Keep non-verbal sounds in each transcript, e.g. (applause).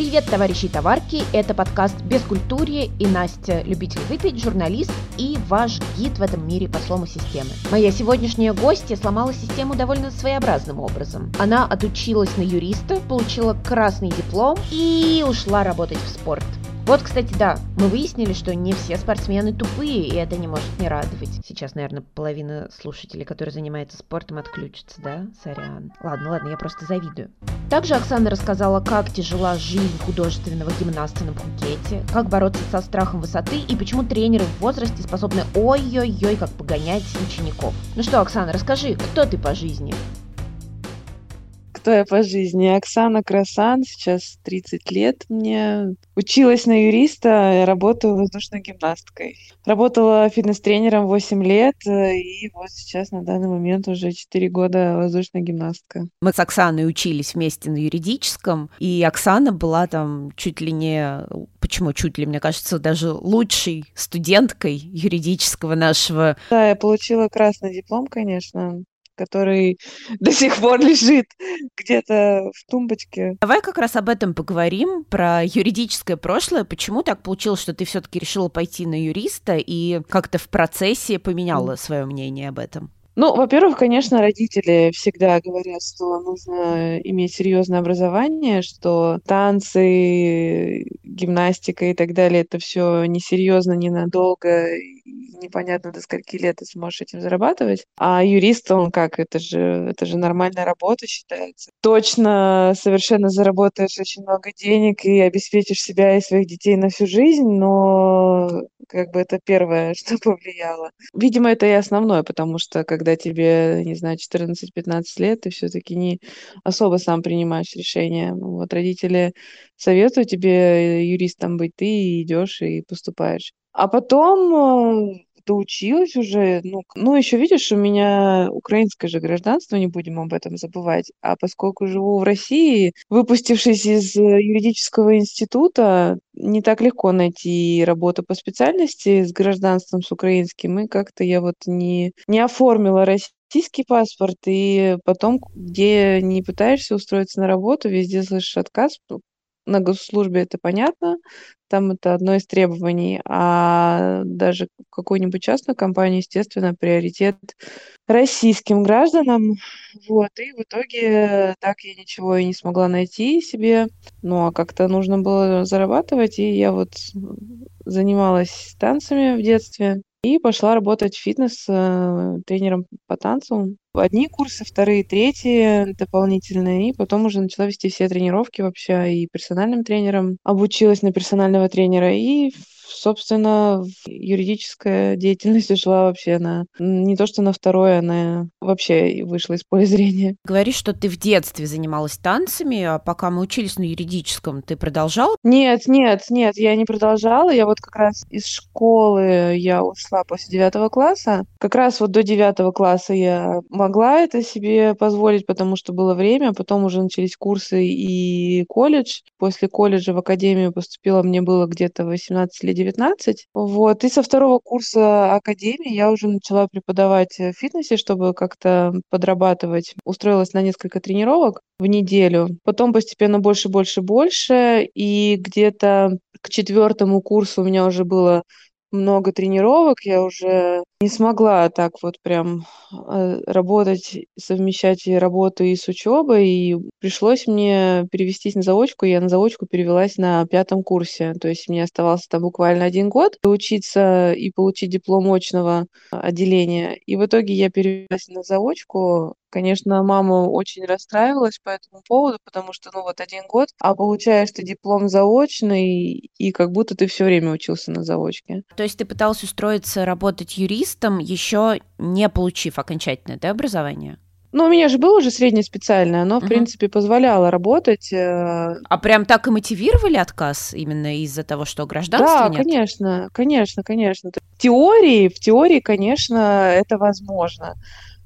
Привет, товарищи и товарки! Это подкаст «Бескультурье» и Настя, любитель выпить, журналист и ваш гид в этом мире по слому системы. Моя сегодняшняя гостья сломала систему довольно своеобразным образом. Она отучилась на юриста, получила красный диплом и ушла работать в спорт. Вот, кстати, да, мы выяснили, что не все спортсмены тупые, и это не может не радовать. Сейчас, наверное, половина слушателей, которые занимаются спортом, отключится, да? Сорян. Ладно, ладно, я просто завидую. Также Оксана рассказала, как тяжела жизнь художественного гимнаста на Пхукете, как бороться со страхом высоты и почему тренеры в возрасте способны ой-ой-ой как погонять учеников. Ну что, Оксана, расскажи, кто ты по жизни? Кто я по жизни. Оксана Красан, сейчас 30 лет мне. Училась на юриста, работаю воздушной гимнасткой. Работала фитнес-тренером 8 лет, э, и вот сейчас на данный момент уже 4 года воздушная гимнастка. Мы с Оксаной учились вместе на юридическом, и Оксана была там чуть ли не почему чуть ли, мне кажется, даже лучшей студенткой юридического нашего. Да, я получила красный диплом, конечно который (laughs) до сих пор лежит где-то в тумбочке. Давай как раз об этом поговорим, про юридическое прошлое. Почему так получилось, что ты все-таки решила пойти на юриста и как-то в процессе поменяла свое мнение об этом? Ну, во-первых, конечно, родители всегда говорят, что нужно иметь серьезное образование, что танцы, гимнастика и так далее это все несерьезно, ненадолго, непонятно до скольки лет ты сможешь этим зарабатывать. А юрист, он как, это же, это же нормальная работа считается. Точно совершенно заработаешь очень много денег и обеспечишь себя и своих детей на всю жизнь, но как бы это первое, (laughs) что повлияло. Видимо, это и основное, потому что когда тебе, не знаю, 14-15 лет, ты все-таки не особо сам принимаешь решения. Вот родители советуют тебе юристом быть, ты идешь и поступаешь. А потом э, доучилась уже. Ну, ну, еще видишь, у меня украинское же гражданство, не будем об этом забывать. А поскольку живу в России, выпустившись из э, юридического института, не так легко найти работу по специальности с гражданством, с украинским. И как-то я вот не, не оформила российский паспорт, и потом, где не пытаешься устроиться на работу, везде слышишь отказ, на госслужбе это понятно, там это одно из требований, а даже какой-нибудь частной компании, естественно, приоритет российским гражданам. Вот, и в итоге так я ничего и не смогла найти себе. Ну, а как-то нужно было зарабатывать, и я вот занималась танцами в детстве и пошла работать в фитнес э, тренером по танцам одни курсы, вторые, третьи дополнительные, и потом уже начала вести все тренировки вообще и персональным тренером, обучилась на персонального тренера, и собственно, юридическая деятельность ушла вообще на не то что на второе, она вообще вышла из поля зрения. Говоришь, что ты в детстве занималась танцами, а пока мы учились на юридическом, ты продолжал? Нет, нет, нет, я не продолжала. Я вот как раз из школы я ушла после девятого класса. Как раз вот до девятого класса я могла это себе позволить, потому что было время. Потом уже начались курсы и колледж. После колледжа в академию поступила, мне было где-то 18 или 19. Вот. И со второго курса академии я уже начала преподавать в фитнесе, чтобы как-то подрабатывать. Устроилась на несколько тренировок в неделю. Потом постепенно больше, больше, больше. И где-то к четвертому курсу у меня уже было много тренировок, я уже не смогла так вот прям э, работать, совмещать и работу и с учебой, и пришлось мне перевестись на заочку. Я на заочку перевелась на пятом курсе, то есть мне оставался там буквально один год учиться и получить диплом очного отделения. И в итоге я перевелась на заочку, Конечно, мама очень расстраивалась по этому поводу, потому что, ну, вот один год, а получаешь ты диплом заочный, и как будто ты все время учился на заочке. То есть ты пытался устроиться работать юристом, еще не получив окончательное да, образование? Ну, у меня же было уже среднее специальное, оно, в uh-huh. принципе, позволяло работать. Э, а прям так и мотивировали отказ именно из-за того, что гражданства да, нет? Да, конечно, конечно, конечно. В теории, в теории, конечно, это возможно.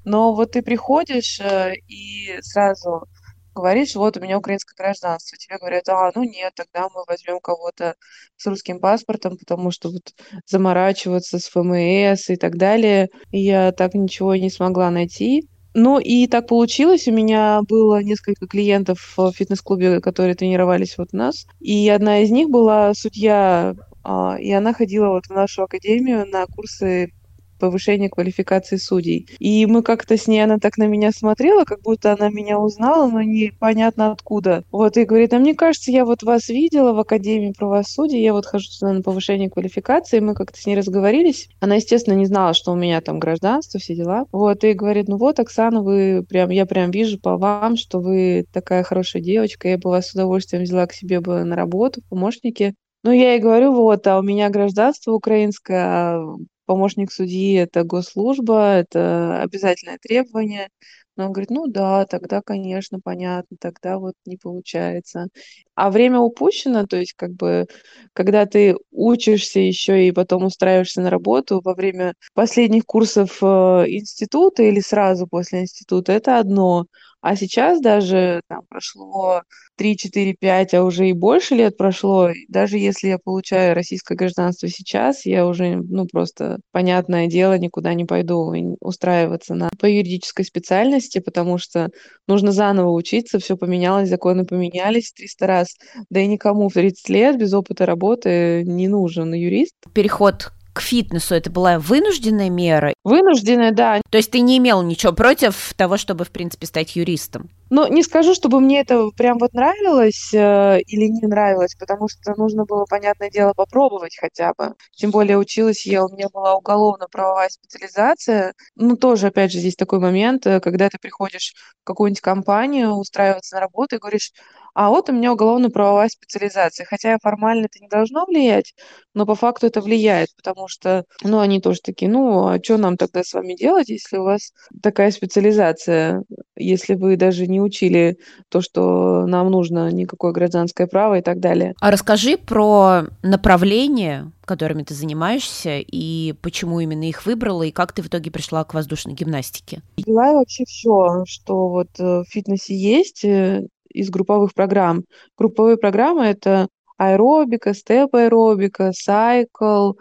Но вот ты приходишь э, и сразу говоришь, вот у меня украинское гражданство. Тебе говорят, а, ну нет, тогда мы возьмем кого-то с русским паспортом, потому что вот заморачиваться с ФМС и так далее. И я так ничего не смогла найти. Ну и так получилось. У меня было несколько клиентов в фитнес-клубе, которые тренировались вот у нас. И одна из них была судья, а, и она ходила вот в нашу академию на курсы повышение квалификации судей. И мы как-то с ней, она так на меня смотрела, как будто она меня узнала, но непонятно откуда. Вот, и говорит, а мне кажется, я вот вас видела в Академии правосудия, я вот хожу сюда на повышение квалификации, мы как-то с ней разговорились. Она, естественно, не знала, что у меня там гражданство, все дела. Вот, и говорит, ну вот, Оксана, вы прям, я прям вижу по вам, что вы такая хорошая девочка, я бы вас с удовольствием взяла к себе бы на работу, помощники. Ну, я ей говорю, вот, а у меня гражданство украинское, а помощник судьи– это госслужба, это обязательное требование. Но он говорит, ну да, тогда, конечно, понятно, тогда вот не получается. А время упущено, то есть как бы, когда ты учишься еще и потом устраиваешься на работу во время последних курсов э, института или сразу после института, это одно. А сейчас даже там прошло 3, 4, 5, а уже и больше лет прошло. Даже если я получаю российское гражданство сейчас, я уже, ну, просто, понятное дело, никуда не пойду устраиваться на, по юридической специальности, потому что нужно заново учиться, все поменялось, законы поменялись 300 раз. Да и никому в 30 лет без опыта работы не нужен юрист. Переход к фитнесу это была вынужденная мера? Вынужденная, да. То есть ты не имел ничего против того, чтобы, в принципе, стать юристом? Ну, не скажу, чтобы мне это прям вот нравилось э, или не нравилось, потому что нужно было, понятное дело, попробовать хотя бы. Тем более училась я, у меня была уголовно-правовая специализация. Ну, тоже, опять же, здесь такой момент, э, когда ты приходишь в какую-нибудь компанию устраиваться на работу и говоришь, а вот у меня уголовно-правовая специализация. Хотя формально это не должно влиять, но по факту это влияет, потому что, ну, они тоже такие, ну, а что нам тогда с вами делать, если у вас такая специализация, если вы даже не учили то, что нам нужно, никакое гражданское право и так далее. А расскажи про направление, которыми ты занимаешься, и почему именно их выбрала, и как ты в итоге пришла к воздушной гимнастике? Взяла вообще все, что вот э, в фитнесе есть, э, из групповых программ. Групповые программы — это аэробика, степ-аэробика, сайкл,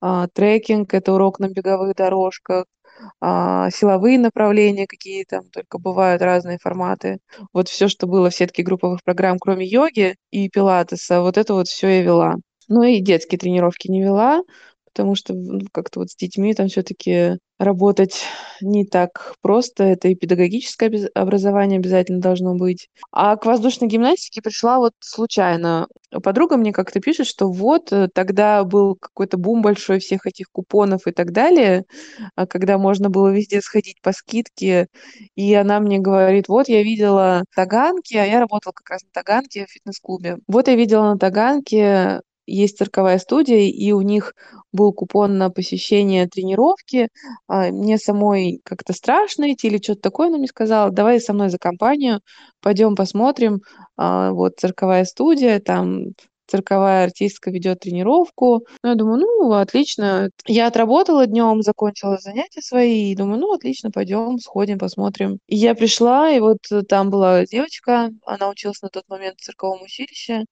а, трекинг — это урок на беговых дорожках, а, силовые направления какие там только бывают разные форматы. Вот все, что было в сетке групповых программ, кроме йоги и пилатеса, вот это вот все я вела. Ну и детские тренировки не вела, потому что ну, как-то вот с детьми там все-таки работать не так просто. Это и педагогическое образование обязательно должно быть. А к воздушной гимнастике пришла вот случайно. Подруга мне как-то пишет, что вот э, тогда был какой-то бум большой всех этих купонов и так далее, а когда можно было везде сходить по скидке. И она мне говорит, вот я видела Таганки, а я работала как раз на Таганке в фитнес-клубе. Вот я видела на Таганке есть цирковая студия, и у них был купон на посещение тренировки. А, мне самой как-то страшно идти или что-то такое, она мне сказала, давай со мной за компанию, пойдем посмотрим. А, вот цирковая студия, там цирковая артистка ведет тренировку. Ну, я думаю, ну, отлично. Я отработала днем, закончила занятия свои, и думаю, ну, отлично, пойдем, сходим, посмотрим. И я пришла, и вот там была девочка, она училась на тот момент в цирковом училище,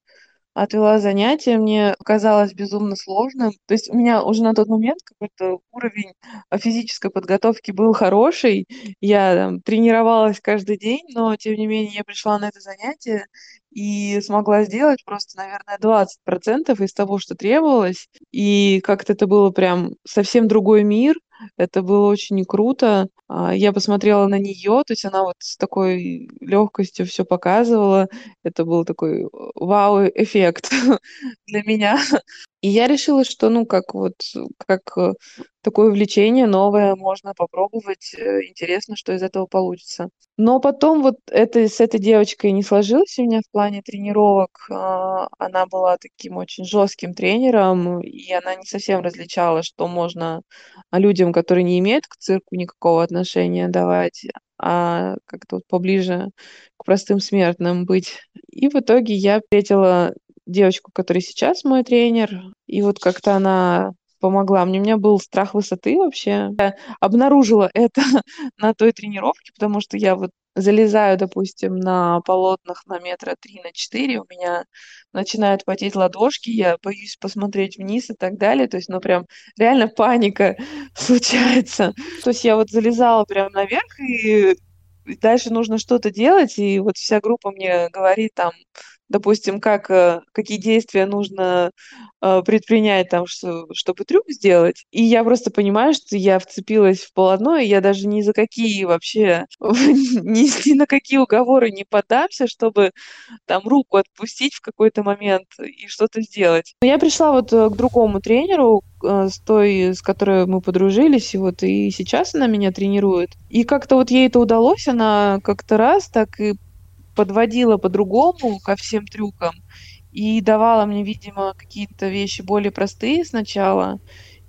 отвела занятия, мне казалось безумно сложным. То есть у меня уже на тот момент какой-то уровень а, физической подготовки был хороший. Я там, тренировалась каждый день, но тем не менее я пришла на это занятие и смогла сделать просто, наверное, 20% из того, что требовалось. И как-то это было прям совсем другой мир. Это было очень круто. А, я посмотрела на нее, то есть она вот с такой легкостью все показывала. Это был такой э, вау-эффект (laughs) для меня. И я решила, что, ну, как вот, как э, такое увлечение новое можно попробовать. Э, интересно, что из этого получится. Но потом вот это с этой девочкой не сложилось у меня в плане тренировок. А, она была таким очень жестким тренером, и она не совсем различала, что можно людям, которые не имеют к цирку никакого отношения, давать, а как-то вот поближе к простым смертным быть. И в итоге я встретила девочку, которая сейчас мой тренер, и вот как-то она помогла мне. У меня был страх высоты вообще. Я обнаружила это (laughs) на той тренировке, потому что я вот залезаю, допустим, на полотнах на метра три на четыре, у меня начинают потеть ладошки, я боюсь посмотреть вниз и так далее. То есть, ну, прям реально паника (laughs) случается. То есть я вот залезала прям наверх и дальше нужно что-то делать, и вот вся группа мне говорит там, допустим, как, э, какие действия нужно э, предпринять там, что, чтобы трюк сделать. И я просто понимаю, что я вцепилась в полотно, и я даже ни за какие вообще, (laughs) ни, ни на какие уговоры не поддамся, чтобы там руку отпустить в какой-то момент и что-то сделать. Я пришла вот э, к другому тренеру, с той, с которой мы подружились, и вот и сейчас она меня тренирует. И как-то вот ей это удалось, она как-то раз так и подводила по-другому ко всем трюкам и давала мне, видимо, какие-то вещи более простые сначала.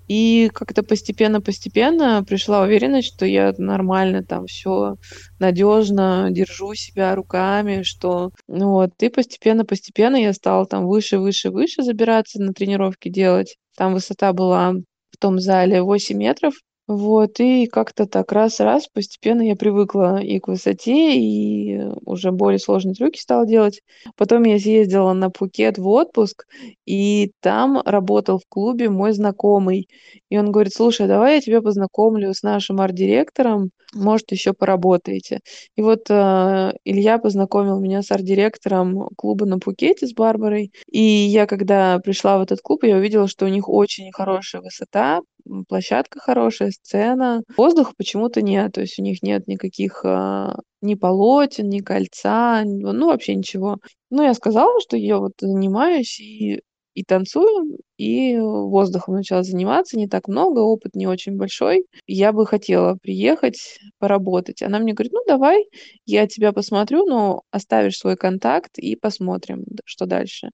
И как-то постепенно-постепенно пришла уверенность, что я нормально там все надежно держу себя руками, что ну вот. И постепенно-постепенно я стала там выше, выше, выше забираться на тренировки делать. Там высота была в том зале 8 метров, вот, и как-то так раз-раз постепенно я привыкла и к высоте, и уже более сложные трюки стала делать. Потом я съездила на Пхукет в отпуск, и там работал в клубе мой знакомый. И он говорит, слушай, давай я тебя познакомлю с нашим арт-директором, может, еще поработаете. И вот э, Илья познакомил меня с арт-директором клуба на Пхукете с Барбарой. И я, когда пришла в этот клуб, я увидела, что у них очень хорошая высота, площадка хорошая, сцена. Воздуха почему-то нет, то есть у них нет никаких а, ни полотен, ни кольца, ну вообще ничего. Ну, я сказала, что я вот занимаюсь и и танцую, и воздухом начала заниматься, не так много, опыт не очень большой. Я бы хотела приехать, поработать. Она мне говорит, ну давай, я тебя посмотрю, но оставишь свой контакт и посмотрим, что дальше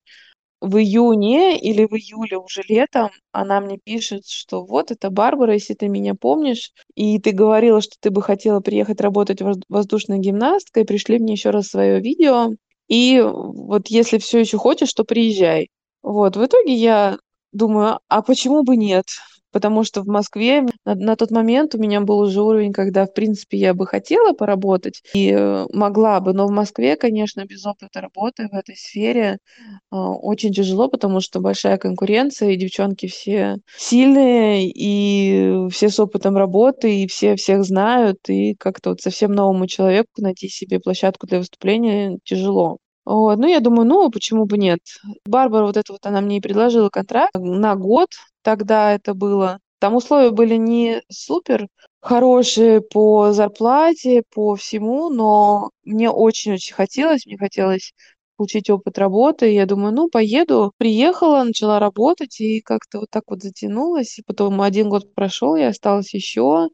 в июне или в июле уже летом она мне пишет, что вот это Барбара, если ты меня помнишь, и ты говорила, что ты бы хотела приехать работать воздушной гимнасткой, пришли мне еще раз свое видео, и вот если все еще хочешь, то приезжай. Вот, в итоге я думаю, а почему бы нет? Потому что в Москве на, на тот момент у меня был уже уровень, когда, в принципе, я бы хотела поработать и э, могла бы, но в Москве, конечно, без опыта работы в этой сфере э, очень тяжело, потому что большая конкуренция, и девчонки все сильные, и все с опытом работы, и все всех знают, и как-то вот совсем новому человеку найти себе площадку для выступления тяжело. Вот. Ну, я думаю, ну, почему бы нет? Барбара вот это вот, она мне и предложила контракт на год, тогда это было. Там условия были не супер хорошие по зарплате, по всему, но мне очень-очень хотелось, мне хотелось получить опыт работы. Я думаю, ну, поеду. Приехала, начала работать, и как-то вот так вот затянулась. И потом один год прошел, я осталась еще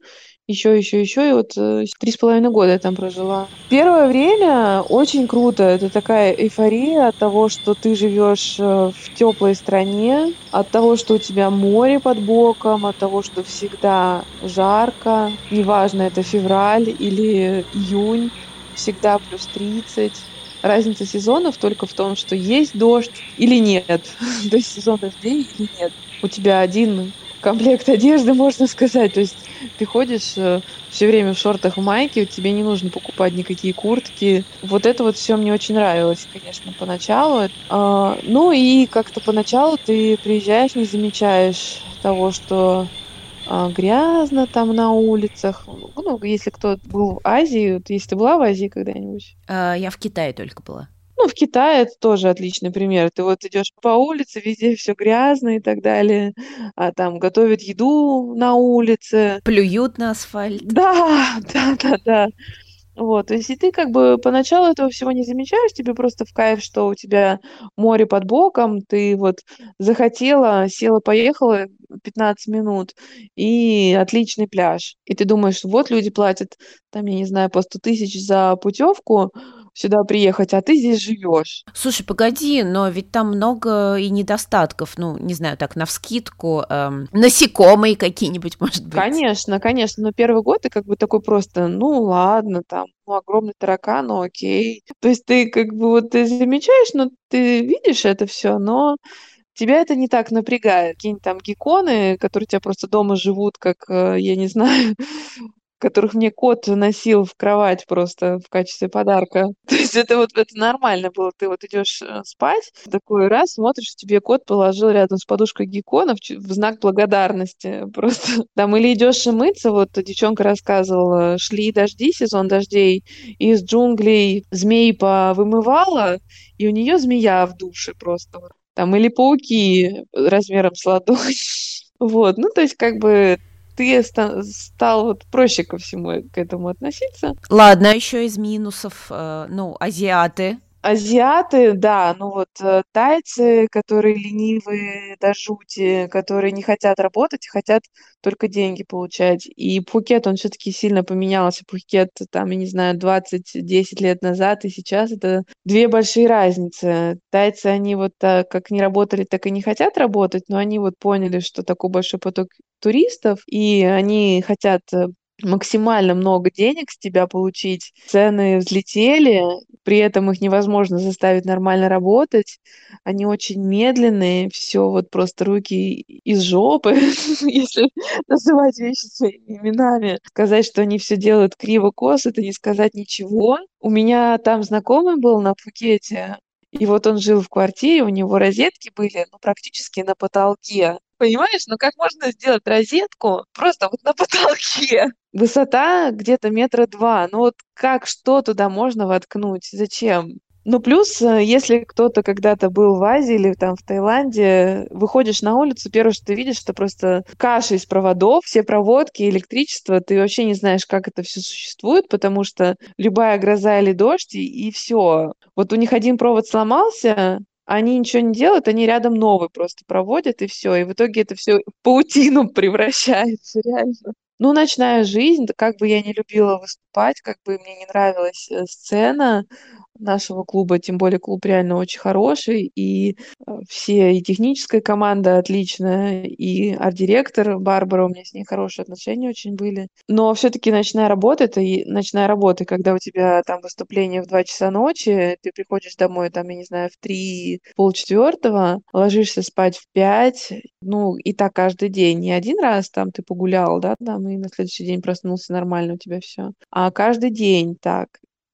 еще, еще, еще, и вот э, три с половиной года я там прожила. Первое время очень круто, это такая эйфория от того, что ты живешь э, в теплой стране, от того, что у тебя море под боком, от того, что всегда жарко, неважно, это февраль или июнь, всегда плюс 30. Разница сезонов только в том, что есть дождь или нет. (laughs) То есть сезон дождей или нет. У тебя один комплект одежды, (laughs) можно сказать. То есть ты ходишь э, все время в шортах, в майке, тебе не нужно покупать никакие куртки. Вот это вот все мне очень нравилось, конечно, поначалу. А, ну и как-то поначалу ты приезжаешь, не замечаешь того, что грязно там на улицах. Ну, если кто был в Азии, вот, если ты была в Азии когда-нибудь? А, я в Китае только была. Ну, в Китае это тоже отличный пример. Ты вот идешь по улице, везде все грязно и так далее, а там готовят еду на улице. Плюют на асфальт. Да, (laughs) да, да, да. Вот, то есть и ты как бы поначалу этого всего не замечаешь, тебе просто в кайф, что у тебя море под боком, ты вот захотела, села, поехала 15 минут, и отличный пляж. И ты думаешь, вот люди платят, там, я не знаю, по 100 тысяч за путевку, сюда приехать, а ты здесь живешь. Слушай, погоди, но ведь там много и недостатков, ну, не знаю, так, на вскидку, эм, насекомые какие-нибудь, может быть. Конечно, конечно, но первый год ты как бы такой просто, ну, ладно, там, ну, огромный таракан, ну, окей. То есть ты как бы вот ты замечаешь, но ты видишь это все, но тебя это не так напрягает. Какие-нибудь там гекконы, которые у тебя просто дома живут, как, э, я не знаю, (laughs) которых мне кот носил в кровать просто в качестве подарка. (laughs) То есть это вот это нормально было. Ты вот идешь э, спать, такой раз смотришь, тебе кот положил рядом с подушкой геккона в, в знак благодарности. (laughs) Просто там или идешь мыться, вот девчонка рассказывала, шли дожди, сезон дождей, и из джунглей змей повымывала, и у нее змея в душе просто. Там или пауки размером с ладонь. (laughs) Вот, ну, то есть, как бы ты стал вот проще ко всему к этому относиться. Ладно, еще из минусов, э, ну, азиаты, Азиаты, да, ну вот э, тайцы, которые ленивые до жути, которые не хотят работать, хотят только деньги получать. И Пхукет, он все-таки сильно поменялся. Пхукет, там, я не знаю, 20-10 лет назад и сейчас это две большие разницы. Тайцы, они вот так, как не работали, так и не хотят работать, но они вот поняли, что такой большой поток туристов, и они хотят э, максимально много денег с тебя получить. Цены взлетели, при этом их невозможно заставить нормально работать. Они очень медленные, все вот просто руки из жопы, (laughs) если (laughs) называть вещи своими именами. Сказать, что они все делают криво-косо, это не сказать ничего. У меня там знакомый был на Пхукете, и вот он жил в квартире, у него розетки были ну, практически на потолке. Понимаешь, ну как можно сделать розетку просто вот на потолке? (laughs) Высота где-то метра два. Ну вот как что туда можно воткнуть? Зачем? Ну, плюс, э, если кто-то когда-то был в Азии или там в Таиланде, выходишь на улицу, первое, что ты видишь, это просто каша из проводов, все проводки, электричество, ты вообще не знаешь, как это все существует, потому что любая гроза или дождь, и, и все. Вот у них один провод сломался, они ничего не делают, они рядом новый просто проводят, и все. И в итоге это все паутину (laughs) превращается, реально. Ну, ночная жизнь, как бы я не любила выступать, как бы мне не нравилась э, сцена, нашего клуба, тем более клуб реально очень хороший, и э, все, и техническая команда отличная, и арт-директор Барбара, у меня с ней хорошие отношения очень были. Но все-таки ночная работа, это и ночная работа, когда у тебя там выступление в 2 часа ночи, ты приходишь домой, там, я не знаю, в 3, полчетвертого, ложишься спать в 5, ну, и так каждый день. Не один раз там ты погулял, да, там, и на следующий день проснулся нормально у тебя все. А каждый день так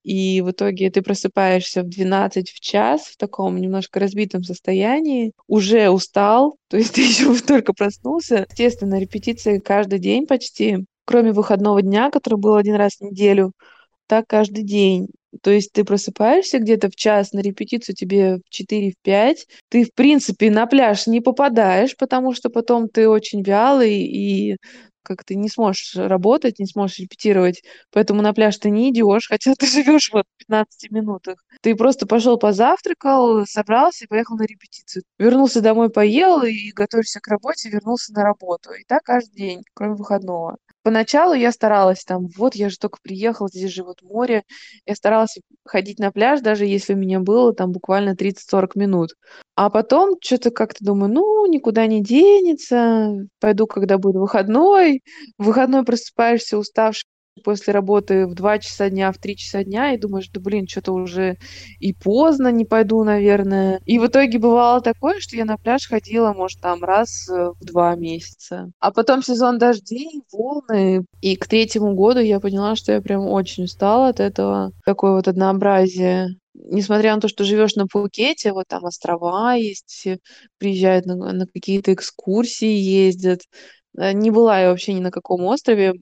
и в итоге ты просыпаешься в 12 в час в таком немножко разбитом состоянии, уже устал, (laughs) то есть ты еще (laughs) только проснулся. Естественно, репетиции каждый день почти, кроме выходного дня, который был один раз в неделю, так каждый день. То есть ты просыпаешься где-то в час на репетицию, тебе в 4 в 5. Ты, в принципе, на пляж не попадаешь, потому что потом ты очень вялый и как ты не сможешь работать, не сможешь репетировать, поэтому на пляж ты не идешь, хотя ты (laughs) живешь вот в 15 минутах. Ты просто пошел позавтракал, собрался и поехал на репетицию. Вернулся домой, поел и готовишься к работе, вернулся на работу. И так каждый день, кроме выходного. Поначалу я старалась там, вот я же только приехала, здесь же вот море. Я старалась ходить на пляж, даже если у меня было там буквально 30-40 минут. А потом что-то как-то думаю, ну, никуда не денется, пойду, когда будет выходной. В выходной просыпаешься уставший, после работы в 2 часа дня, в 3 часа дня, и думаешь, да блин, что-то уже и поздно, не пойду, наверное. И в итоге бывало такое, что я на пляж ходила, может, там раз э, в два месяца. А потом сезон дождей, волны, и к третьему году я поняла, что я прям очень устала от этого. Такое вот однообразие несмотря на то, что живешь на Пхукете, вот там острова есть, приезжают на, на какие-то экскурсии, ездят. Э, не была я вообще ни на каком острове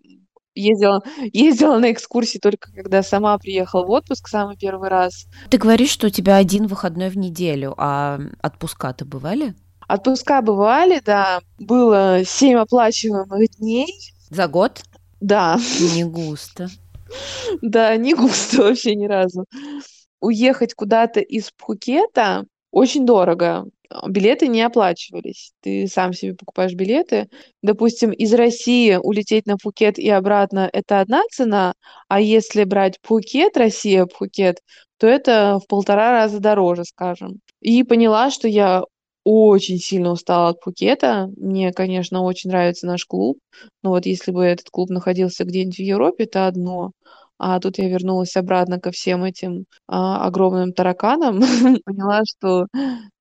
ездила, (laughs) ездила на экскурсии только когда сама приехала в отпуск самый первый раз. Ты говоришь, что у тебя один выходной в неделю, а отпуска-то бывали? Отпуска бывали, да. Было семь оплачиваемых дней. За год? Да. Не густо. (laughs) Да, не густо вообще ни разу. Уехать куда-то из Пхукета очень дорого. А, билеты не оплачивались. Ты сам себе покупаешь билеты. Допустим, из России улететь на Пхукет и обратно – это одна цена, а если брать Пхукет, Россия, Пхукет, то это в полтора раза дороже, скажем. И поняла, что я очень сильно устала от Пхукета. Мне, конечно, очень нравится наш клуб, но вот если бы этот клуб находился где-нибудь в Европе, это одно. А тут я вернулась обратно ко всем этим а, огромным тараканам, (laughs) поняла, что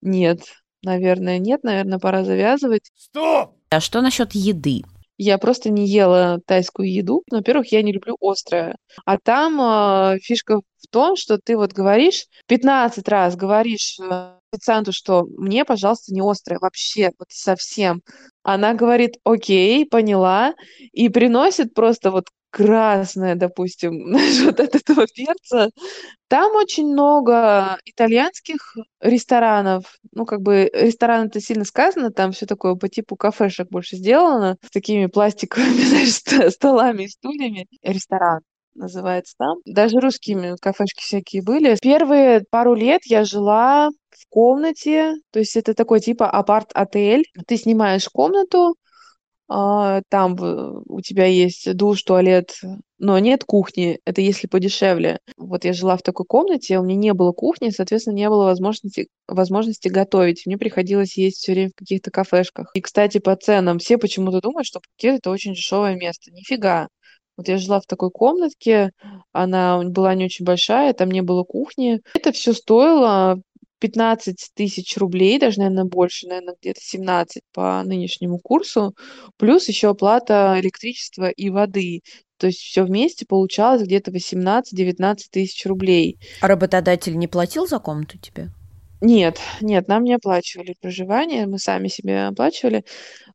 нет, наверное, нет, наверное, пора завязывать. Стоп! А что насчет еды? я просто не ела тайскую еду. Во-первых, я не люблю острое. А там э, фишка в том, что ты вот говоришь, 15 раз говоришь э, официанту, что мне, пожалуйста, не острое вообще, вот совсем. Она говорит, окей, поняла, и приносит просто вот красное, допустим, (laughs) вот от этого перца. Там очень много итальянских ресторанов. Ну, как бы ресторан это сильно сказано, там все такое по типу кафешек больше сделано, с такими пластиковыми, (laughs) знаешь, столами и стульями. Ресторан называется там. Даже русскими кафешки всякие были. Первые пару лет я жила в комнате, то есть это такой типа апарт-отель. Ты снимаешь комнату, там у тебя есть душ, туалет, но нет кухни. Это если подешевле. Вот я жила в такой комнате, у меня не было кухни, соответственно, не было возможности, возможности готовить. Мне приходилось есть все время в каких-то кафешках. И, кстати, по ценам. Все почему-то думают, что Пхукет — это очень дешевое место. Нифига. Вот я жила в такой комнатке, она была не очень большая, там не было кухни. Это все стоило 15 тысяч рублей, даже, наверное, больше, наверное, где-то 17 по нынешнему курсу, плюс еще оплата электричества и воды. То есть все вместе получалось где-то 18-19 тысяч рублей. А работодатель не платил за комнату тебе? Нет, нет, нам не оплачивали проживание, мы сами себе оплачивали.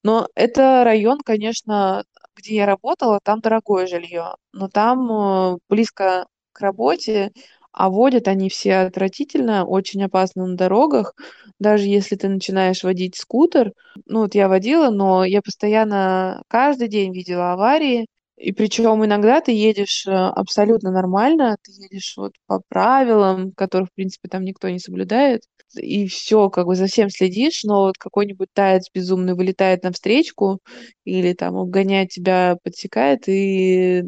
Но это район, конечно, где я работала, там дорогое жилье, но там э, близко к работе, а водят они все отвратительно, очень опасно на дорогах. Даже если ты начинаешь водить скутер, ну вот я водила, но я постоянно каждый день видела аварии. И причем иногда ты едешь э, абсолютно нормально, ты едешь вот по правилам, которых, в принципе, там никто не соблюдает, и все, как бы за всем следишь, но вот какой-нибудь таец безумный вылетает навстречку или там обгоняет тебя, подсекает, и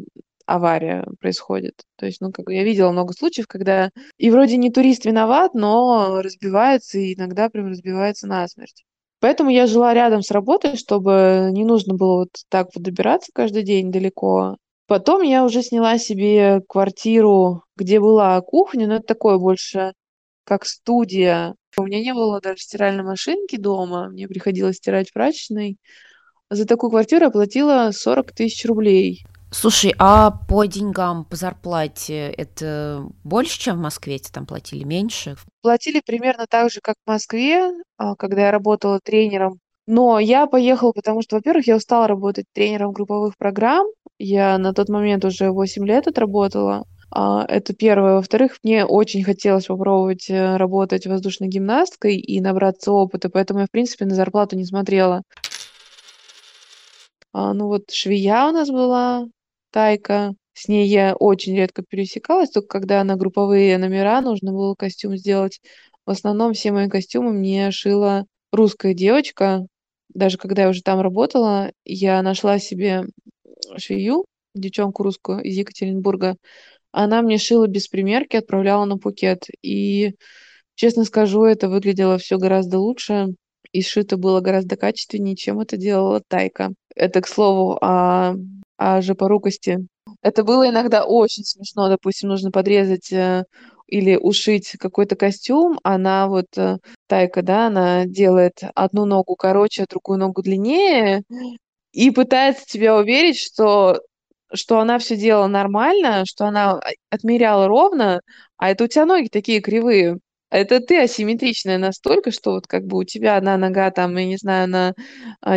авария происходит. То есть, ну, как бы я видела много случаев, когда и вроде не турист виноват, но разбивается, и иногда прям разбивается насмерть. Поэтому я жила рядом с работой, чтобы не нужно было вот так вот добираться каждый день далеко. Потом я уже сняла себе квартиру, где была кухня, но это такое больше как студия. У меня не было даже стиральной машинки дома, мне приходилось стирать в прачечной. За такую квартиру я платила 40 тысяч рублей. Слушай, а по деньгам, по зарплате это больше, чем в Москве? Тебе там платили меньше? Платили примерно так же, как в Москве, а, когда я работала тренером. Но я поехала, потому что, во-первых, я устала работать тренером групповых программ. Я на тот момент уже 8 лет отработала. А, это первое. Во-вторых, мне очень хотелось попробовать э, работать воздушной гимнасткой и набраться опыта, поэтому я, в принципе, на зарплату не смотрела. А, ну вот швея у нас была, Тайка. С ней я очень редко пересекалась, только когда на групповые номера нужно было костюм сделать. В основном все мои костюмы мне шила русская девочка. Даже когда я уже там работала, я нашла себе швею, девчонку русскую из Екатеринбурга. Она мне шила без примерки, отправляла на Пукет. И, честно скажу, это выглядело все гораздо лучше. И сшито было гораздо качественнее, чем это делала Тайка. Это, к слову, о а жопорукости. Это было иногда очень смешно. Допустим, нужно подрезать э, или ушить какой-то костюм, она вот, э, Тайка, да, она делает одну ногу короче, а другую ногу длиннее и пытается тебя уверить, что что она все делала нормально, что она а, отмеряла ровно, а это у тебя ноги такие кривые. Это ты асимметричная настолько, что вот как бы у тебя одна нога там, я не знаю, на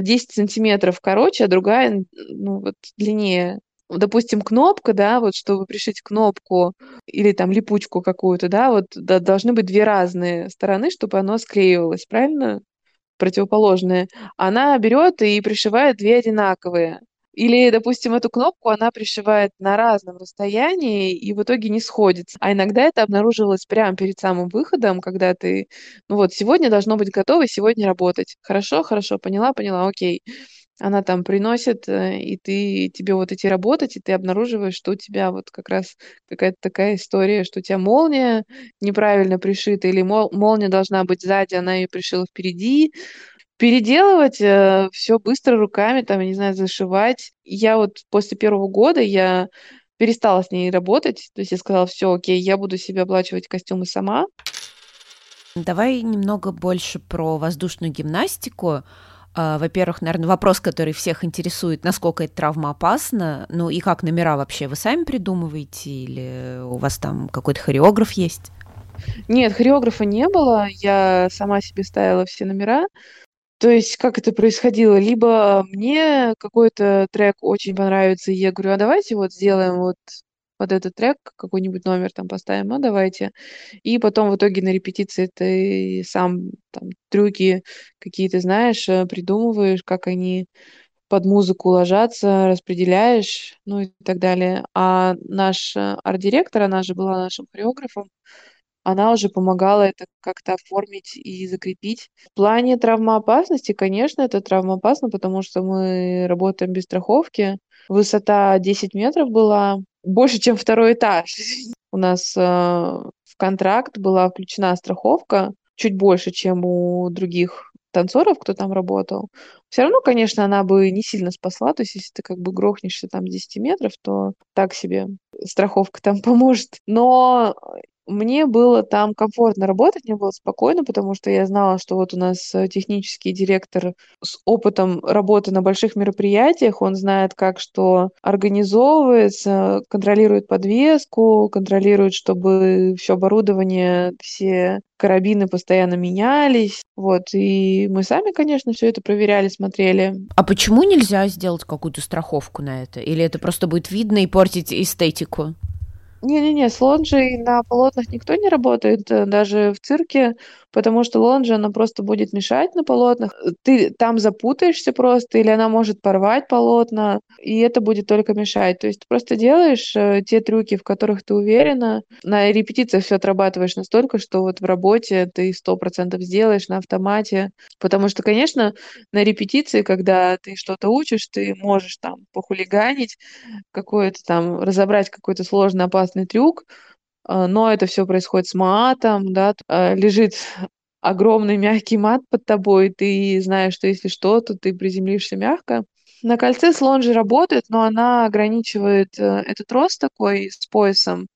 10 а, сантиметров короче, а другая, ну, вот длиннее. Допустим, кнопка, да, вот чтобы пришить кнопку или там липучку какую-то, да, вот да, должны быть две разные стороны, чтобы оно склеивалось, правильно? Противоположные. Она берет и пришивает две одинаковые. Или, допустим, эту кнопку она пришивает на разном расстоянии и в итоге не сходится. А иногда это обнаруживалось прямо перед самым выходом, когда ты, ну вот, сегодня должно быть готово, сегодня работать. Хорошо, хорошо, поняла, поняла, окей. Она там приносит, э, и ты, тебе вот идти работать, и ты обнаруживаешь, что у тебя вот как раз какая-то такая история, что у тебя молния неправильно пришита, или мол, молния должна быть сзади, она ее пришила впереди, переделывать э, все быстро руками, там, я не знаю, зашивать. Я вот после первого года я перестала с ней работать. То есть я сказала, все, окей, я буду себе оплачивать костюмы сама. Давай немного больше про воздушную гимнастику. А, во-первых, наверное, вопрос, который всех интересует, насколько эта травма опасна, ну и как номера вообще, вы сами придумываете или у вас там какой-то хореограф есть? Нет, хореографа не было, я сама себе ставила все номера. То есть как это происходило? Либо мне какой-то трек очень понравится, и я говорю: "А давайте вот сделаем вот под этот трек какой-нибудь номер там поставим, ну давайте". И потом в итоге на репетиции ты сам там трюки какие-то знаешь, э, придумываешь, как они под музыку ложатся, распределяешь, ну и так далее. А наш э, арт-директор, она же была нашим хореографом, она уже помогала это как-то оформить и закрепить. В плане травмоопасности, конечно, это травмоопасно, потому что мы работаем без страховки. Высота 10 метров была, больше, чем второй этаж. (laughs) У нас э, в контракт была включена страховка чуть больше, чем у других танцоров, кто там работал. Все равно, конечно, она бы не сильно спасла. То есть, если ты как бы грохнешься там с 10 метров, то так себе страховка там (laughs) поможет. Но мне было там комфортно работать, мне было спокойно, потому что я знала, что вот у нас э, технический директор с опытом работы на больших мероприятиях, он знает, как что организовывается, контролирует подвеску, контролирует, чтобы все оборудование, все карабины постоянно менялись. Вот, и мы сами, конечно, все это проверяли, смотрели. А почему нельзя сделать какую-то страховку на это? Или это просто будет видно и портить эстетику? Не-не-не, с лонжей на полотнах никто не работает, э, даже в цирке, потому что лонжа, она просто будет мешать на полотнах. Ты там запутаешься просто, или она может порвать полотна, и это будет только мешать. То есть ты просто делаешь э, те трюки, в которых ты уверена. На репетициях все отрабатываешь настолько, что вот в работе ты сто процентов сделаешь на автомате. Потому что, конечно, на репетиции, когда ты что-то учишь, ты можешь там похулиганить, какое-то там, разобрать какой-то сложный, опасный трюк, но это все происходит с матом, да, а, лежит (laughs) огромный мягкий мат под тобой, ты знаешь, что если что, то ты приземлишься мягко. На кольце слон же работает, но она ограничивает э, этот рост такой с поясом.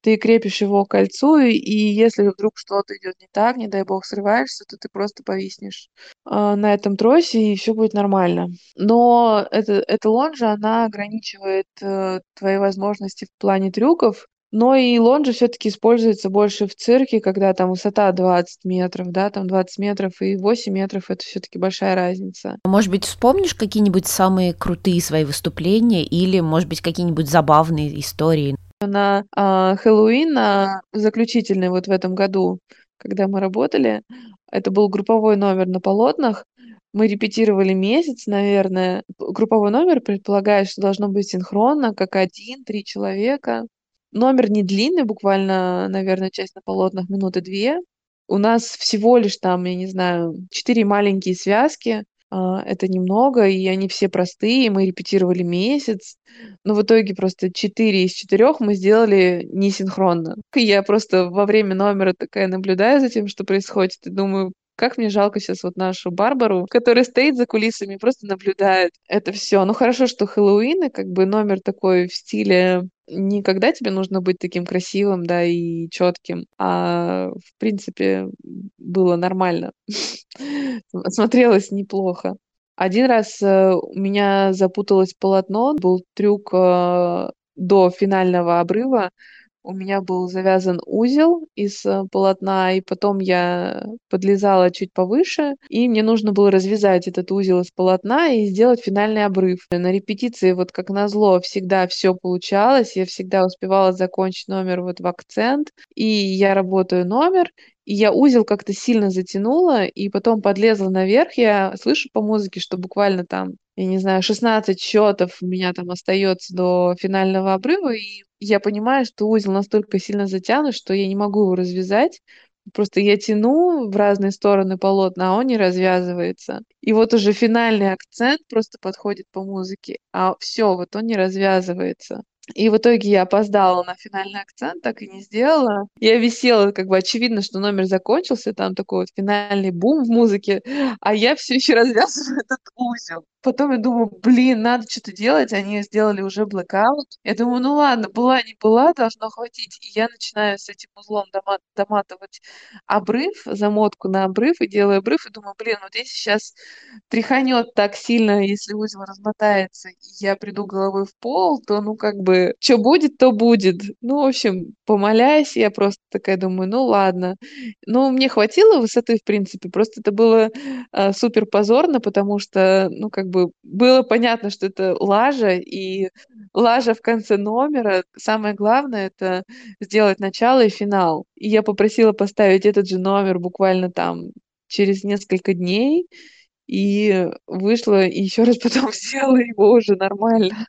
Ты крепишь его к кольцу, и если вдруг что-то идет не так, не дай бог срываешься, то ты просто повиснешь а, на этом тросе, и все будет нормально. Но это, эта лонжа, она ограничивает э, твои возможности в плане трюков, но и лонжа все-таки используется больше в цирке, когда там высота 20 метров, да, там 20 метров и 8 метров, это все-таки большая разница. Может быть, вспомнишь какие-нибудь самые крутые свои выступления или, может быть, какие-нибудь забавные истории? На а, Хэллоуин, на заключительный вот в этом году, когда мы работали, это был групповой номер на полотнах, мы репетировали месяц, наверное. Групповой номер предполагает, что должно быть синхронно, как один, три человека. Номер не длинный, буквально, наверное, часть на полотнах минуты две. У нас всего лишь там, я не знаю, четыре маленькие связки. А, это немного, и они все простые. Мы репетировали месяц, но в итоге просто четыре из четырех мы сделали несинхронно. (laughs) Я просто во время номера такая наблюдаю за тем, что происходит, и думаю, как мне жалко сейчас вот нашу Барбару, которая стоит за кулисами просто наблюдает это все. Ну хорошо, что Хэллоуин, и как бы номер такой в стиле не когда тебе нужно быть таким красивым, да, и четким, а в принципе было нормально. (laughs) Смотрелось неплохо. Один раз э, у меня запуталось полотно, был трюк э, до финального обрыва, у меня был завязан узел из э, полотна, и потом я подлезала чуть повыше, и мне нужно было развязать этот узел из полотна и сделать финальный обрыв. На репетиции, вот как назло, всегда все получалось, я всегда успевала закончить номер вот в акцент, и я работаю номер, и я узел как-то сильно затянула, и потом подлезла наверх, я слышу по музыке, что буквально там, я не знаю, 16 счетов у меня там остается до финального обрыва, и я понимаю, что узел настолько сильно затянут, что я не могу его развязать, Просто я тяну в разные стороны полотна, а он не развязывается. И вот уже финальный акцент просто подходит по музыке, а все, вот он не развязывается. И в итоге я опоздала на финальный акцент, так и не сделала. Я висела, как бы очевидно, что номер закончился, там такой вот финальный бум в музыке, а я все еще (laughs) развязываю этот узел. Потом я думаю, блин, надо что-то делать. Они сделали уже блэкаут. Я думаю, ну ладно, была не была, должно хватить. И я начинаю с этим узлом дома- доматывать обрыв, замотку на обрыв, и делаю обрыв, и думаю, блин, вот если сейчас тряханет так сильно, если узел размотается, и я приду головой в пол, то, ну, как бы, что будет, то будет. Ну, в общем, помолясь, я просто такая думаю, ну, ладно. Ну, мне хватило высоты, в принципе, просто это было э, супер позорно, потому что, ну, как бы, было понятно, что это лажа, и лажа в конце номера. Самое главное — это сделать начало и финал. И я попросила поставить этот же номер буквально там через несколько дней, и вышла, и еще раз потом (laughs) сделала его уже нормально.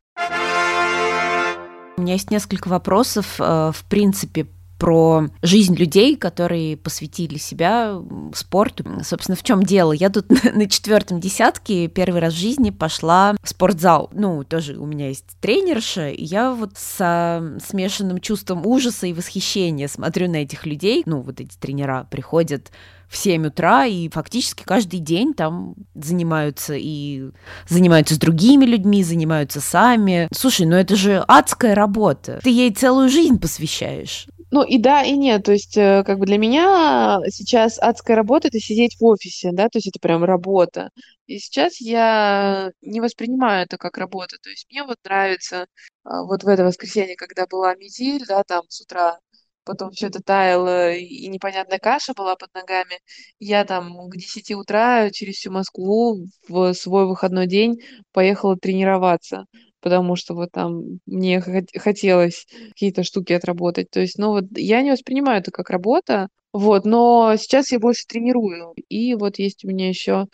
У меня есть несколько вопросов, э, в принципе, про жизнь людей, которые посвятили себя спорту. Собственно, в чем дело? Я тут (laughs) на четвертом десятке первый раз в жизни пошла в спортзал. Ну, тоже у меня есть тренерша, и я вот со смешанным чувством ужаса и восхищения смотрю на этих людей. Ну, вот эти тренера приходят в 7 утра, и фактически каждый день там занимаются и занимаются с другими людьми, занимаются сами. Слушай, ну это же адская работа. Ты ей целую жизнь посвящаешь. Ну и да, и нет. То есть, э, как бы для меня сейчас адская работа это сидеть в офисе, да, то есть это прям работа. И сейчас я не воспринимаю это как работа. То есть мне вот нравится а, вот в это воскресенье, когда была метель, да, там с утра потом все это таяло, и непонятная каша была под ногами. Я там к 10 утра через всю Москву в свой выходной день поехала тренироваться потому что вот там мне хотелось какие-то штуки отработать. То есть, ну вот я не воспринимаю это как работа, вот, но сейчас я больше тренирую. И вот есть у меня еще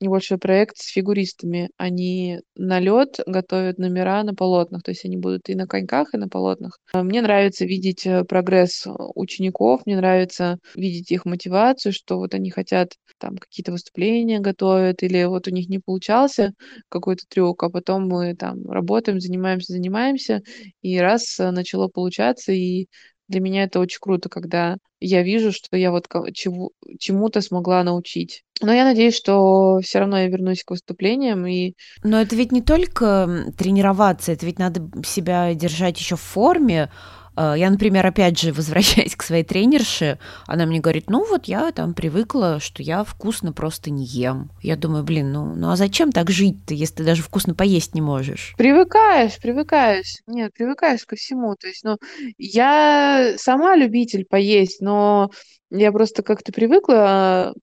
небольшой проект с фигуристами. Они на лед готовят номера на полотнах, то есть они будут и на коньках, и на полотнах. Мне нравится видеть э, прогресс учеников, мне нравится видеть их мотивацию, что вот они хотят там какие-то выступления готовят, или вот у них не получался какой-то трюк, а потом мы там работаем, занимаемся, занимаемся, и раз э, начало получаться, и для меня это очень круто, когда я вижу, что я вот чему, чему-то смогла научить. Но я надеюсь, что все равно я вернусь к выступлениям и. Но это ведь не только тренироваться, это ведь надо себя держать еще в форме, я, например, опять же, (laughs) возвращаясь к своей тренерше, она мне говорит, ну вот я там привыкла, что я вкусно просто не ем. Я думаю, блин, ну, ну а зачем так жить-то, если ты даже вкусно поесть не можешь? Привыкаешь, привыкаешь. Нет, привыкаешь ко всему. То есть, ну, я сама любитель поесть, но я просто как-то привыкла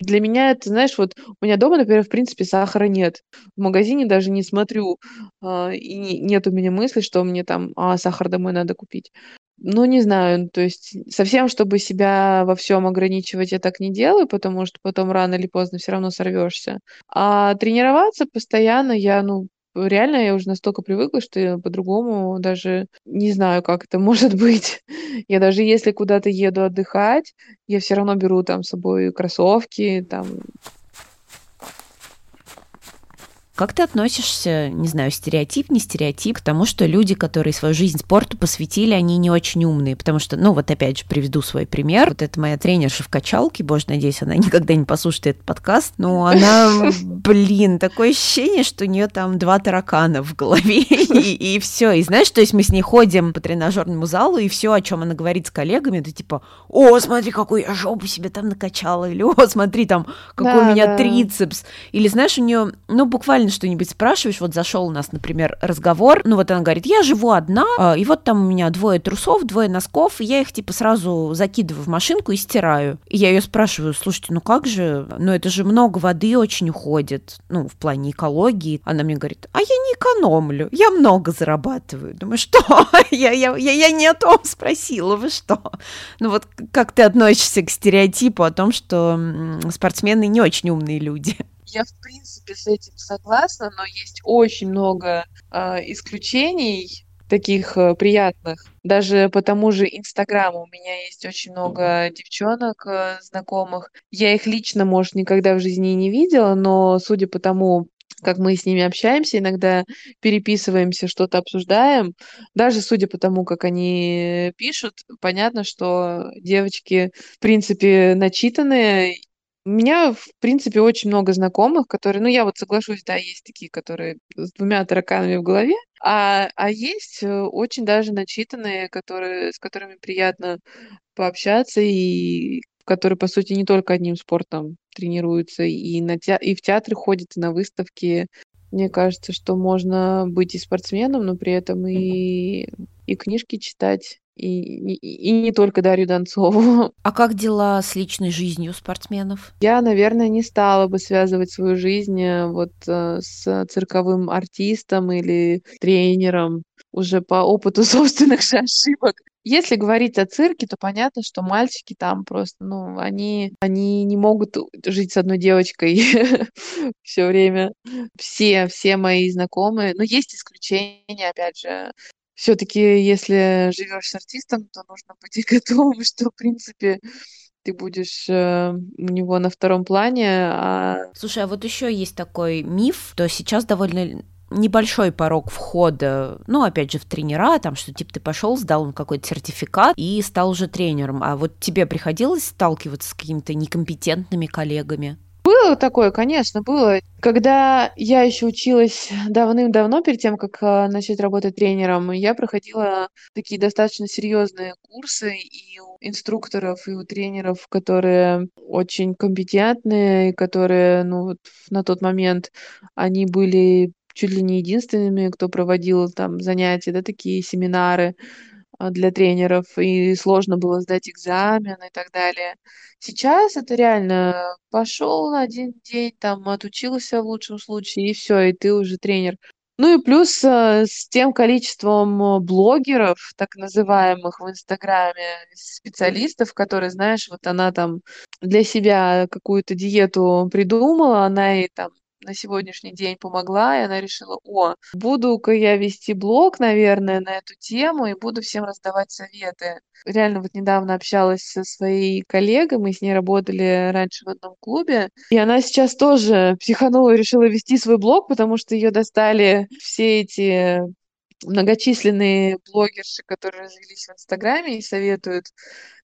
для меня это, знаешь, вот у меня дома, например, в принципе, сахара нет. В магазине даже не смотрю, а, и нет у меня мысли, что мне там, а, сахар домой надо купить. Ну, не знаю, то есть совсем, чтобы себя во всем ограничивать, я так не делаю, потому что потом рано или поздно все равно сорвешься. А тренироваться постоянно я, ну, реально я уже настолько привыкла, что я по-другому даже не знаю, как это (laughs) может быть. Я даже если куда-то еду отдыхать, я все равно беру там с собой кроссовки, там как ты относишься, не знаю, стереотип, не стереотип, к тому, что люди, которые свою жизнь спорту посвятили, они не очень умные? Потому что, ну вот опять же, приведу свой пример. Вот это моя тренерша в качалке, боже, надеюсь, она (laughs) никогда не послушает этот подкаст. Но (laughs) она, блин, такое ощущение, что у нее там два таракана в голове, (laughs) и, и все. И знаешь, то есть мы с ней ходим по тренажерному залу, и все, о чем она говорит с коллегами, это типа, о, смотри, какую я жопу себе там накачала, или о, смотри, там, какой да, у меня да. трицепс. Или знаешь, у нее, ну, буквально реально что-нибудь спрашиваешь, вот зашел у нас, например, разговор, ну вот она говорит, я живу одна, а, и вот там у меня двое трусов, двое носков, и я их типа сразу закидываю в машинку и стираю. И я ее спрашиваю, слушайте, ну как же, ну это же много воды очень уходит, ну в плане экологии. Она мне говорит, а я не экономлю, я много зарабатываю. Думаю, что? (laughs) я, я, я, я не о том спросила, вы что? Ну вот как ты относишься к стереотипу о том, что спортсмены не очень умные люди? Я, в принципе, с этим согласна, но есть очень много э, исключений, таких э, приятных. Даже по тому же Инстаграму у меня есть очень много девчонок э, знакомых. Я их лично, может, никогда в жизни не видела, но судя по тому, как мы с ними общаемся, иногда переписываемся, что-то обсуждаем. Даже судя по тому, как они пишут, понятно, что девочки, в принципе, начитанные У меня, в принципе, очень много знакомых, которые, ну, я вот соглашусь, да, есть такие, которые с двумя тараканами в голове, а, а есть э, очень даже начитанные, которые, с которыми приятно пообщаться и которые, по сути, не только одним спортом тренируются, и, на те... и в театры ходят, и на выставки. Мне кажется, что можно быть и спортсменом, но при этом и, и книжки читать, и, и, и не только Дарью Донцову. А как дела с личной жизнью спортсменов? Я, наверное, не стала бы связывать свою жизнь э, вот э, с цирковым артистом или тренером уже по опыту (laughs) собственных же ошибок. Если говорить о цирке, то понятно, что мальчики там просто, ну, они, они не могут жить с одной девочкой (laughs) все время. Все, все мои знакомые, но есть исключения, опять же, все-таки, если живешь с артистом, то нужно быть (laughs) готовым, что, в принципе, ты будешь э, у него на втором плане. А... Слушай, а вот еще есть такой миф, то сейчас довольно небольшой порог входа, ну, опять же, в тренера, там, что, типа, ты пошел, сдал какой-то сертификат и стал уже тренером. А вот тебе приходилось сталкиваться с какими-то некомпетентными коллегами? Было такое, конечно, было. Когда я еще училась давным-давно, перед тем, как а, начать работать тренером, я проходила такие достаточно серьезные курсы и у инструкторов, и у тренеров, которые очень компетентные, которые, ну, вот на тот момент они были чуть ли не единственными, кто проводил там занятия, да, такие семинары для тренеров, и сложно было сдать экзамен и так далее. Сейчас это реально пошел на один день, там отучился в лучшем случае, и все, и ты уже тренер. Ну и плюс э, с тем количеством э, блогеров, так называемых в Инстаграме, специалистов, которые, знаешь, вот она там для себя какую-то диету придумала, она и там на сегодняшний день помогла, и она решила, о, буду-ка я вести блог, наверное, на эту тему, и буду всем раздавать советы. Реально вот недавно общалась со своей коллегой, мы с ней работали раньше в одном клубе, и она сейчас тоже психанула и решила вести свой блог, потому что ее достали все эти многочисленные блогерши, которые развелись в Инстаграме и советуют,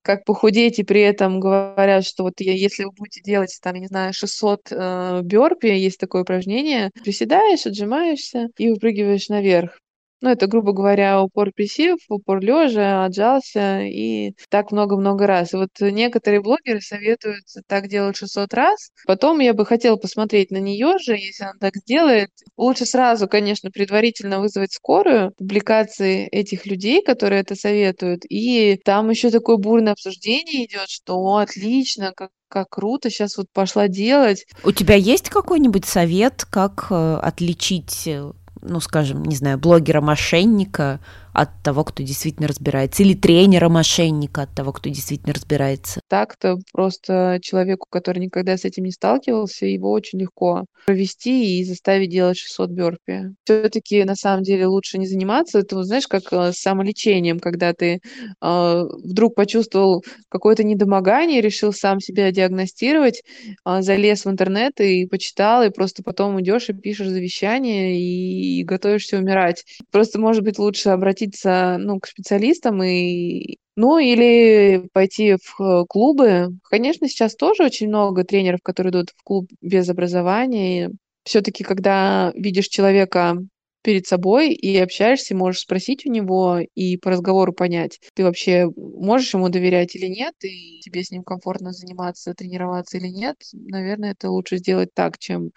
как похудеть, и при этом говорят, что вот если вы будете делать, там, я не знаю, 600 э, бёрпи, есть такое упражнение, приседаешь, отжимаешься и выпрыгиваешь наверх. Ну, это, грубо говоря, упор присев, упор лежа, отжался и так много-много раз. И вот некоторые блогеры советуют так делать 600 раз. Потом я бы хотела посмотреть на нее же, если она так сделает. Лучше сразу, конечно, предварительно вызвать скорую публикации этих людей, которые это советуют. И там еще такое бурное обсуждение идет, что О, отлично, как как круто, сейчас вот пошла делать. У тебя есть какой-нибудь совет, как э, отличить э, ну, скажем, не знаю, блогера-мошенника от того, кто действительно разбирается, или тренера-мошенника от того, кто действительно разбирается. Так-то просто человеку, который никогда с этим не сталкивался, его очень легко провести и заставить делать 600 бёрпи. Все-таки на самом деле лучше не заниматься. Это, знаешь, как э, самолечением, когда ты э, вдруг почувствовал какое-то недомогание, решил сам себя диагностировать, э, залез в интернет и почитал, и просто потом идешь и пишешь завещание и готовишься умирать. Просто, может быть, лучше обратиться обратиться, ну, к специалистам и ну, или пойти в э, клубы. Конечно, сейчас тоже очень много тренеров, которые идут в клуб без образования. Все-таки, когда видишь человека перед собой и общаешься, можешь спросить у него и по разговору понять, ты вообще можешь ему доверять или нет, и тебе с ним комфортно заниматься, тренироваться или нет. Наверное, это лучше сделать так, чем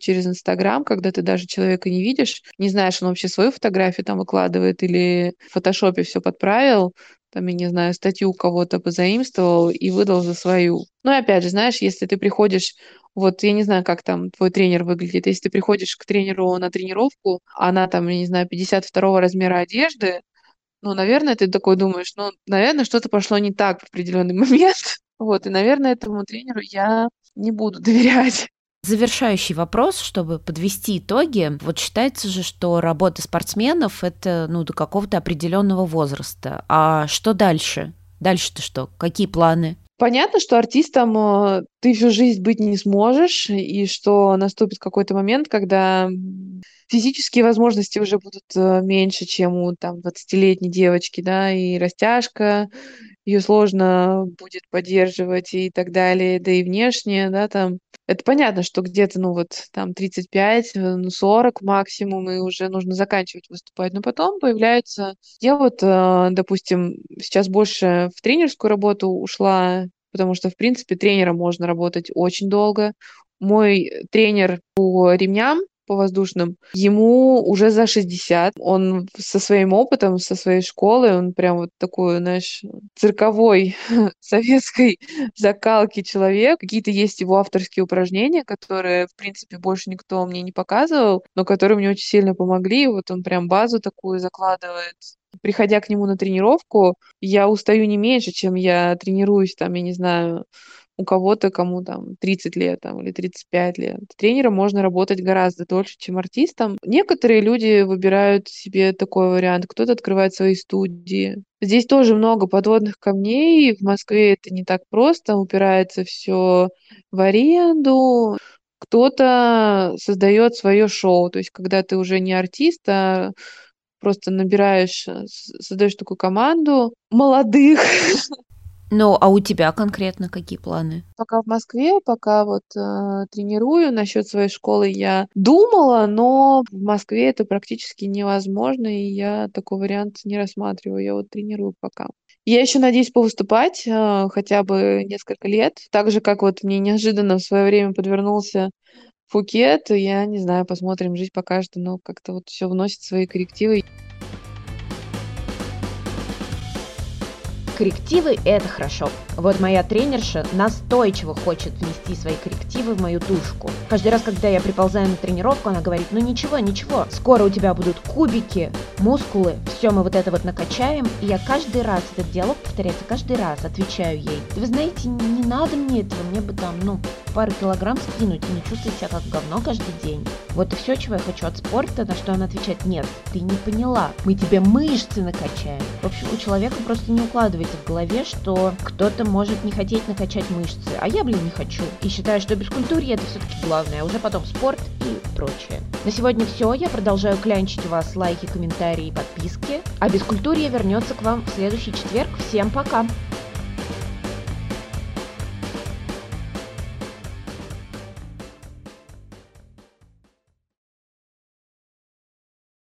через Инстаграм, когда ты даже человека не видишь, не знаешь, он вообще свою фотографию там выкладывает или в фотошопе все подправил, там, я не знаю, статью у кого-то позаимствовал и выдал за свою. Ну и опять же, знаешь, если ты приходишь вот я не знаю, как там твой тренер выглядит. Если ты приходишь к тренеру на тренировку, она там, я не знаю, 52 размера одежды, ну, наверное, ты такой думаешь, ну, наверное, что-то пошло не так в определенный момент. (laughs) Вот, и, наверное, этому тренеру я не буду (laughs) доверять. Завершающий вопрос, чтобы подвести итоги. Вот считается же, что работа спортсменов это ну, до какого-то определенного возраста. А что дальше? Дальше-то что? Какие планы? Понятно, что артистом э, ты всю жизнь быть не сможешь, и что наступит какой-то момент, когда физические возможности уже будут э, меньше, чем у там 20-летней девочки, да, и растяжка, ее сложно будет поддерживать и так далее, да и внешне, да, там. Это понятно, что где-то, ну вот, там 35, ну 40 максимум, и уже нужно заканчивать выступать. Но потом появляется... Я вот, э, допустим, сейчас больше в тренерскую работу ушла, потому что, в принципе, тренером можно работать очень долго. Мой тренер по ремням, по воздушным, ему уже за 60. Он со своим опытом, со своей школой, он прям вот такой, знаешь, цирковой (laughs) советской закалки человек. Какие-то есть его авторские упражнения, которые, в принципе, больше никто мне не показывал, но которые мне очень сильно помогли. Вот он прям базу такую закладывает приходя к нему на тренировку, я устаю не меньше, чем я тренируюсь там, я не знаю, у кого-то, кому там 30 лет там, или 35 лет. Тренером можно работать гораздо дольше, чем артистом. Некоторые люди выбирают себе такой вариант, кто-то открывает свои студии. Здесь тоже много подводных камней. В Москве это не так просто, упирается все в аренду. Кто-то создает свое шоу, то есть когда ты уже не артист, а просто набираешь, э, создаешь такую команду молодых (laughs) Ну, а у тебя конкретно какие планы? Пока в Москве, пока вот э, тренирую. Насчет своей школы я думала, но в Москве это практически невозможно, и я такой вариант не рассматриваю. Я вот тренирую пока. Я еще надеюсь повыступать э, хотя бы несколько лет. Так же, как вот мне неожиданно в свое время подвернулся Фукет. Я не знаю, посмотрим, жизнь покажет, но как-то вот все вносит свои коррективы. Коррективы – это хорошо. Вот моя тренерша настойчиво хочет внести свои коррективы в мою тушку. Каждый раз, когда я приползаю на тренировку, она говорит, ну ничего, ничего, скоро у тебя будут кубики, мускулы, все мы вот это вот накачаем. И я каждый раз, этот диалог повторяется каждый раз, отвечаю ей, вы знаете, не надо мне этого, мне бы там, ну, пару килограмм скинуть и не чувствовать себя как говно каждый день. Вот и все, чего я хочу от спорта, на что она отвечает, нет, ты не поняла, мы тебе мышцы накачаем. В общем, у человека просто не укладывается в голове, что кто-то может не хотеть накачать мышцы, а я, блин, не хочу. И считаю, что бескультурье это все-таки главное, а уже потом спорт и прочее. На сегодня все, я продолжаю клянчить вас лайки, комментарии и подписки, а бескультурье вернется к вам в следующий четверг. Всем пока!